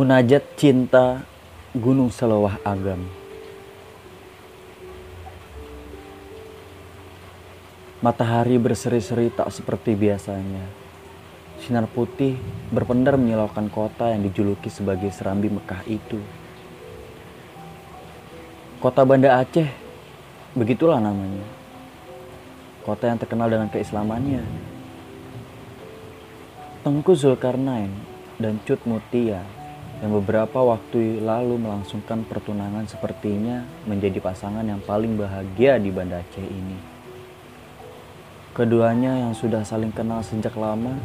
Munajat Cinta Gunung Selawah Agam Matahari berseri-seri tak seperti biasanya. Sinar putih berpendar menyilaukan kota yang dijuluki sebagai Serambi Mekah itu. Kota Banda Aceh, begitulah namanya. Kota yang terkenal dengan keislamannya. Tengku Zulkarnain dan Cut Mutia yang beberapa waktu lalu melangsungkan pertunangan sepertinya menjadi pasangan yang paling bahagia di Banda Aceh ini. Keduanya yang sudah saling kenal sejak lama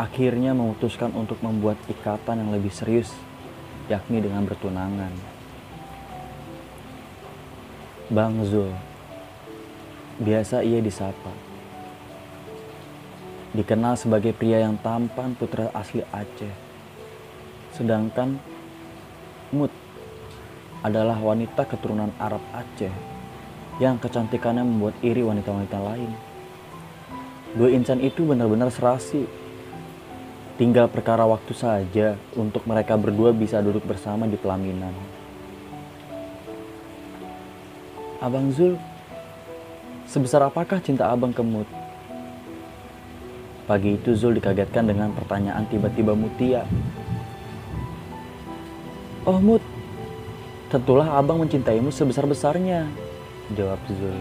akhirnya memutuskan untuk membuat ikatan yang lebih serius, yakni dengan bertunangan. Bang Zul, biasa ia disapa. Dikenal sebagai pria yang tampan putra asli Aceh. Sedangkan Mut adalah wanita keturunan Arab Aceh yang kecantikannya membuat iri wanita-wanita lain. Dua insan itu benar-benar serasi. Tinggal perkara waktu saja untuk mereka berdua bisa duduk bersama di pelaminan. Abang Zul, sebesar apakah cinta abang ke Mut? Pagi itu Zul dikagetkan dengan pertanyaan tiba-tiba Mutia. Oh Mut, tentulah abang mencintaimu sebesar-besarnya, jawab Zul.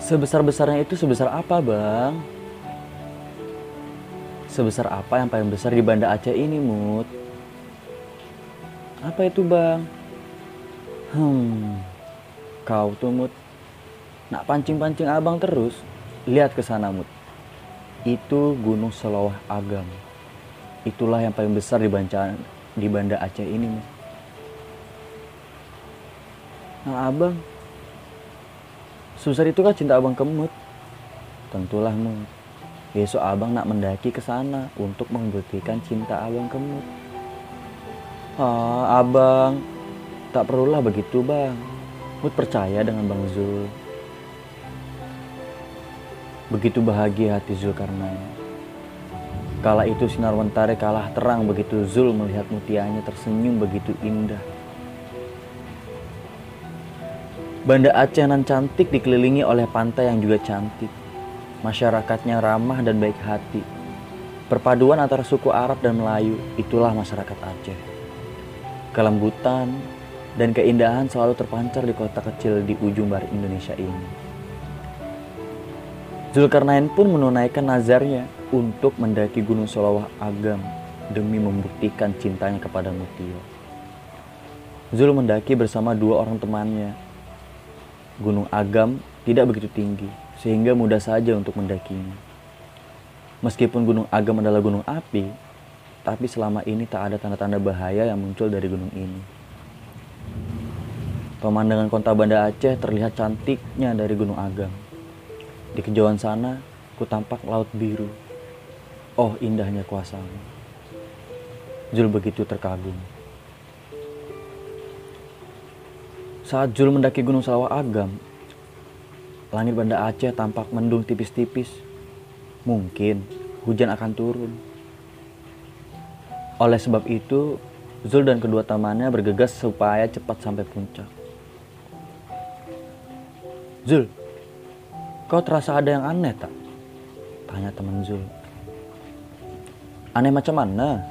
Sebesar-besarnya itu sebesar apa bang? Sebesar apa yang paling besar di Banda Aceh ini Mut? Apa itu bang? Hmm, kau tuh Mut, nak pancing-pancing abang terus, lihat ke sana Mut. Itu Gunung Selawah Agam. Itulah yang paling besar di Banda, di Banda Aceh ini Mut. Nah abang, susah itu kan cinta abang kemut. Tentulah Mut. Besok abang nak mendaki ke sana untuk membuktikan cinta abang kemut. Ah, abang, tak perlulah begitu bang. Mut percaya dengan Bang Zul. Begitu bahagia hati Zul karena Kala itu sinar mentari kalah terang begitu Zul melihat mutianya tersenyum begitu indah. Banda Aceh nan cantik dikelilingi oleh pantai yang juga cantik. Masyarakatnya ramah dan baik hati. Perpaduan antara suku Arab dan Melayu, itulah masyarakat Aceh. Kelembutan dan keindahan selalu terpancar di kota kecil di ujung barat Indonesia ini. Zulkarnain pun menunaikan nazarnya untuk mendaki Gunung Solawah Agam demi membuktikan cintanya kepada Mutio. Zul mendaki bersama dua orang temannya. Gunung Agam tidak begitu tinggi, sehingga mudah saja untuk mendakinya. Meskipun Gunung Agam adalah gunung api, tapi selama ini tak ada tanda-tanda bahaya yang muncul dari gunung ini. Pemandangan kota Banda Aceh terlihat cantiknya dari Gunung Agam. Di kejauhan sana, ku tampak laut biru. Oh, indahnya kuasamu. Zul begitu terkagum. Saat Zul mendaki Gunung Salawah Agam, langit Banda Aceh tampak mendung tipis-tipis. Mungkin hujan akan turun. Oleh sebab itu, Zul dan kedua temannya bergegas supaya cepat sampai puncak. Zul, kau terasa ada yang aneh tak? Tanya teman Zul. Aneh macam mana?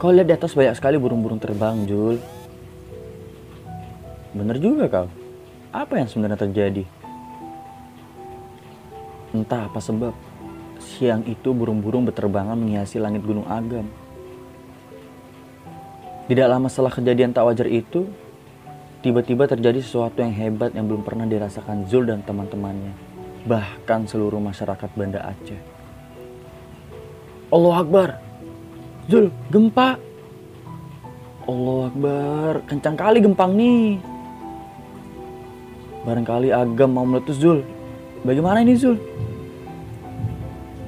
Kau lihat di atas banyak sekali burung-burung terbang, Zul. Bener juga kau. Apa yang sebenarnya terjadi? Entah apa sebab, siang itu burung-burung berterbangan menghiasi langit Gunung Agam. Tidak lama setelah kejadian tak wajar itu, tiba-tiba terjadi sesuatu yang hebat yang belum pernah dirasakan Zul dan teman-temannya, bahkan seluruh masyarakat Banda Aceh. Allah Akbar! Zul, gempa! Allah Akbar, kencang kali gempang nih. Barangkali agam mau meletus Zul. Bagaimana ini Zul?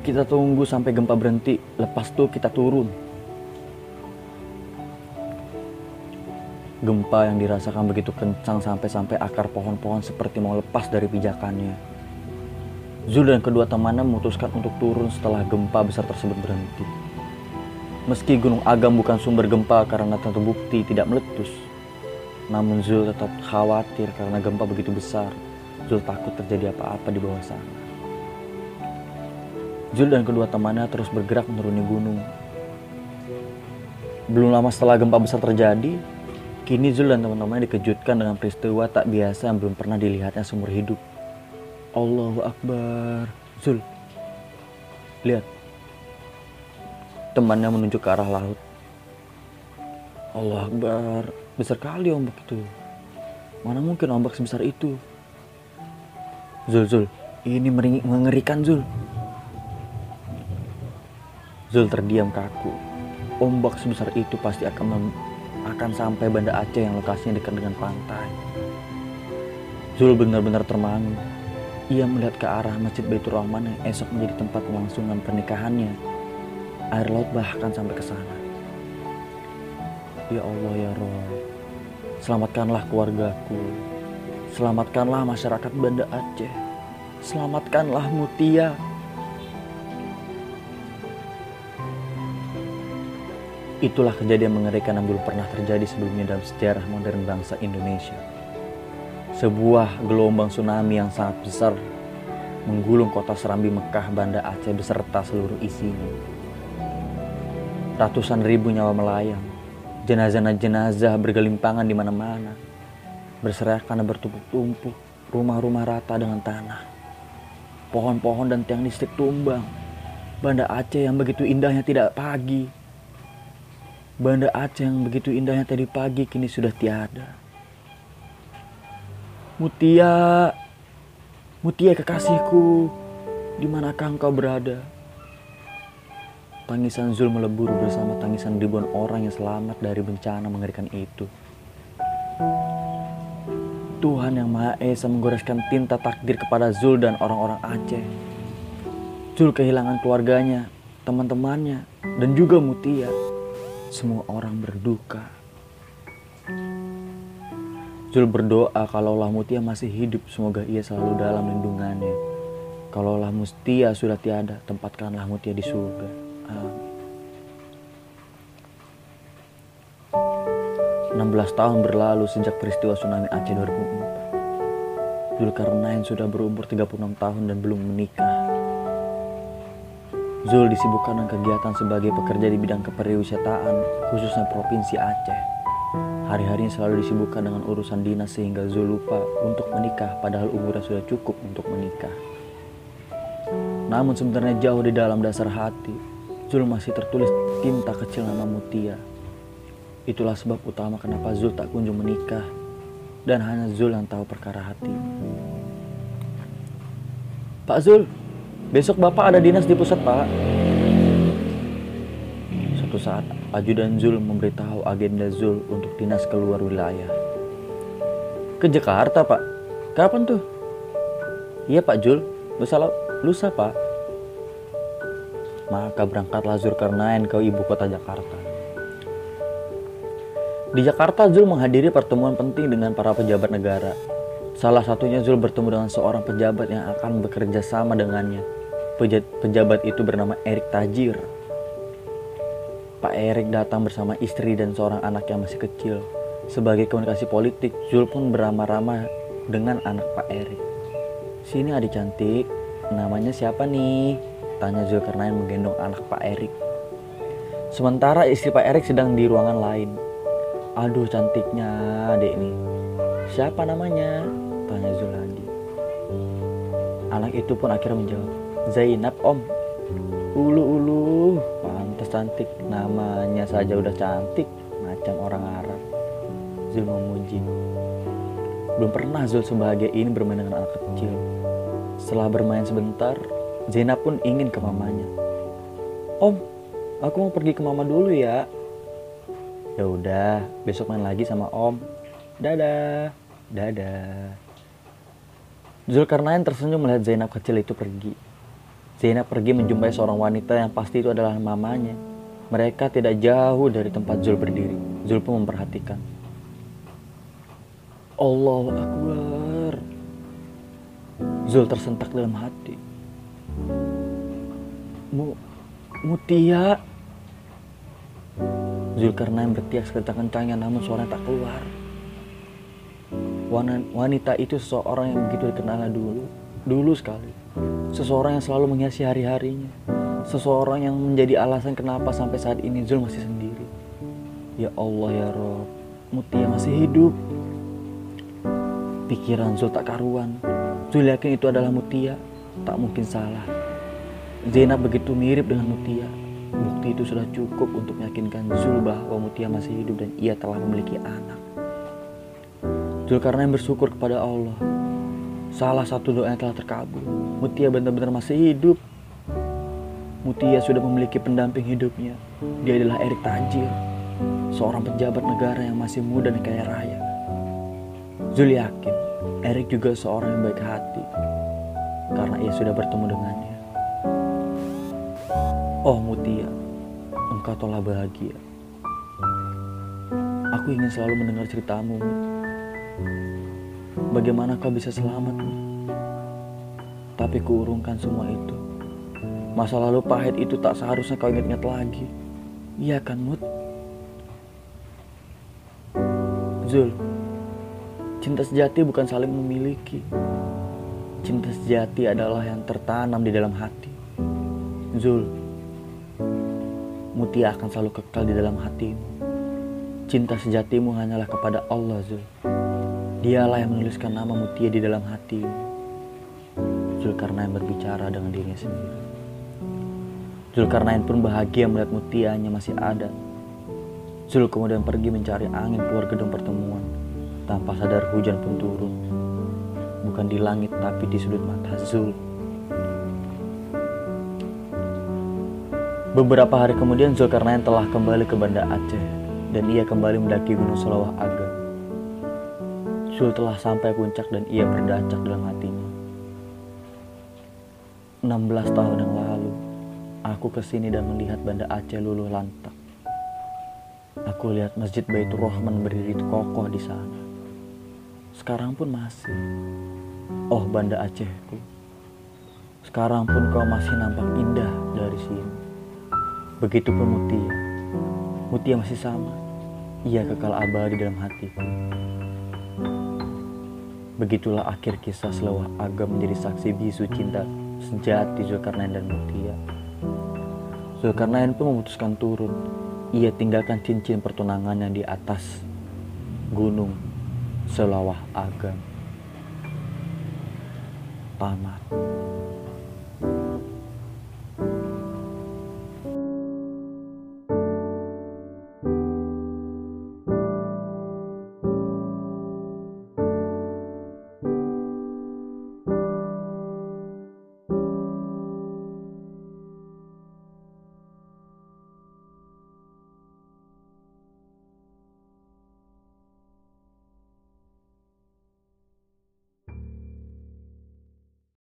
Kita tunggu sampai gempa berhenti, lepas tuh kita turun. Gempa yang dirasakan begitu kencang sampai-sampai akar pohon-pohon seperti mau lepas dari pijakannya. Zul dan kedua temannya memutuskan untuk turun setelah gempa besar tersebut berhenti. Meski Gunung Agam bukan sumber gempa karena terbukti tidak meletus, namun Zul tetap khawatir karena gempa begitu besar. Zul takut terjadi apa-apa di bawah sana. Zul dan kedua temannya terus bergerak menuruni gunung. Belum lama setelah gempa besar terjadi, kini Zul dan teman-temannya dikejutkan dengan peristiwa tak biasa yang belum pernah dilihatnya seumur hidup. Allahu Akbar. Zul. Lihat. Temannya menunjuk ke arah laut. Allah Akbar. Besar kali ombak itu. Mana mungkin ombak sebesar itu? Zul, Zul. Ini mengerikan Zul. Zul terdiam kaku. Ombak sebesar itu pasti akan akan sampai Banda Aceh yang lokasinya dekat dengan pantai. Zul benar-benar termangu ia melihat ke arah Masjid Baitur Rahman yang esok menjadi tempat pelangsungan pernikahannya. Air laut bahkan sampai ke sana. Ya Allah ya Roh, selamatkanlah keluargaku. Selamatkanlah masyarakat Banda Aceh. Selamatkanlah Mutia. Itulah kejadian mengerikan yang belum pernah terjadi sebelumnya dalam sejarah modern bangsa Indonesia. Sebuah gelombang tsunami yang sangat besar menggulung kota Serambi Mekah, Banda Aceh beserta seluruh isinya. Ratusan ribu nyawa melayang, jenazah-jenazah bergelimpangan di mana-mana, berserakan dan bertumpuk-tumpuk, rumah-rumah rata dengan tanah. Pohon-pohon dan tiang listrik tumbang. Banda Aceh yang begitu indahnya tidak pagi. Banda Aceh yang begitu indahnya tadi pagi kini sudah tiada. Mutia, Mutia kekasihku, di manakah engkau berada? Tangisan Zul melebur bersama tangisan ribuan orang yang selamat dari bencana mengerikan itu. Tuhan yang Maha Esa menggoreskan tinta takdir kepada Zul dan orang-orang Aceh. Zul kehilangan keluarganya, teman-temannya, dan juga Mutia. Semua orang berduka. Zul berdoa kalaulah Mutia masih hidup semoga ia selalu dalam lindungannya. Kalaulah Mutia sudah tiada, tempatkanlah Mutia di surga. Amin. 16 tahun berlalu sejak peristiwa tsunami Aceh 2004. Zulkarnain sudah berumur 36 tahun dan belum menikah. Zul disibukkan dengan kegiatan sebagai pekerja di bidang kepariwisataan, khususnya Provinsi Aceh. Hari-harinya selalu disibukkan dengan urusan dinas sehingga Zul lupa untuk menikah padahal umurnya sudah cukup untuk menikah. Namun sebenarnya jauh di dalam dasar hati, Zul masih tertulis tinta kecil nama Mutia. Itulah sebab utama kenapa Zul tak kunjung menikah dan hanya Zul yang tahu perkara hati. Pak Zul, besok Bapak ada dinas di pusat, Pak. Suatu saat Ajudan Zul memberitahu agenda Zul untuk dinas keluar wilayah. Ke Jakarta, Pak. Kapan tuh? Iya, Pak Zul. Lusa, lusa Pak. Maka berangkatlah Zulkarnain ke ibu kota Jakarta. Di Jakarta, Zul menghadiri pertemuan penting dengan para pejabat negara. Salah satunya Zul bertemu dengan seorang pejabat yang akan bekerja sama dengannya. Pejabat itu bernama Erik Tajir. Pak Erik datang bersama istri dan seorang anak yang masih kecil. Sebagai komunikasi politik, Zul pun beramah-ramah dengan anak Pak Erik. Sini adik cantik, namanya siapa nih? Tanya Zulkarnain menggendong anak Pak Erik. Sementara istri Pak Erik sedang di ruangan lain. Aduh cantiknya adik nih. Siapa namanya? Tanya Zul lagi. Anak itu pun akhirnya menjawab. Zainab om. Ulu ulu cantik. Namanya saja udah cantik macam orang Arab. Zul memuji. Belum pernah Zul sebahagia ini bermain dengan anak kecil. Setelah bermain sebentar Zainab pun ingin ke mamanya. Om aku mau pergi ke mama dulu ya. Ya udah besok main lagi sama Om. Dadah. Dadah. Zulkarnain tersenyum melihat Zainab kecil itu pergi Zainab pergi menjumpai seorang wanita yang pasti itu adalah mamanya. Mereka tidak jauh dari tempat Zul berdiri. Zul pun memperhatikan. Allah Akbar. Zul tersentak dalam hati. Mu, Mutia. Zulkarnain bertiak sekencang-kencangnya namun suaranya tak keluar. Wanita itu seseorang yang begitu dikenalnya dulu, dulu sekali. Seseorang yang selalu menghiasi hari-harinya. Seseorang yang menjadi alasan kenapa sampai saat ini Zul masih sendiri. Ya Allah ya Rob, Mutia masih hidup. Pikiran Zul tak karuan. Zul yakin itu adalah Mutia, tak mungkin salah. Zainab begitu mirip dengan Mutia. Bukti itu sudah cukup untuk meyakinkan Zul bahwa Mutia masih hidup dan ia telah memiliki anak. Zulkarnain bersyukur kepada Allah. Salah satu doa yang telah terkabul. Mutia benar-benar masih hidup. Mutia sudah memiliki pendamping hidupnya. Dia adalah Erik Tajir, seorang pejabat negara yang masih muda dan kaya raya. Zul yakin Erik juga seorang yang baik hati karena ia sudah bertemu dengannya. Oh Mutia, engkau telah bahagia. Aku ingin selalu mendengar ceritamu. Bagaimana kau bisa selamat? Tapi kuurungkan semua itu. Masa lalu pahit itu tak seharusnya kau ingat-ingat lagi. Iya kan, Mut? Zul, cinta sejati bukan saling memiliki. Cinta sejati adalah yang tertanam di dalam hati. Zul, Mutia akan selalu kekal di dalam hatimu. Cinta sejatimu hanyalah kepada Allah, Zul. Dialah yang menuliskan nama Mutia di dalam hatimu. Zulkarnain berbicara dengan dirinya sendiri. Zulkarnain pun bahagia melihat Mutianya masih ada. Zul kemudian pergi mencari angin keluar gedung pertemuan. Tanpa sadar hujan pun turun. Bukan di langit tapi di sudut mata Zul. Beberapa hari kemudian Zulkarnain telah kembali ke Banda Aceh dan ia kembali mendaki Gunung Selawah Agam. Zul telah sampai puncak dan ia berdacak dalam hatinya. 16 tahun yang lalu, aku ke sini dan melihat Banda Aceh luluh lantak. Aku lihat Masjid Baitur Rahman berdiri kokoh di sana. Sekarang pun masih. Oh Banda Acehku, sekarang pun kau masih nampak indah dari sini. Begitupun Mutia. Mutia masih sama. Ia kekal abadi dalam hatiku. Begitulah akhir kisah Selawah Agam menjadi saksi bisu cinta sejati Zulkarnain dan Mutia. Zulkarnain pun memutuskan turun. Ia tinggalkan cincin pertunangannya di atas gunung Selawah Agam. Tamat.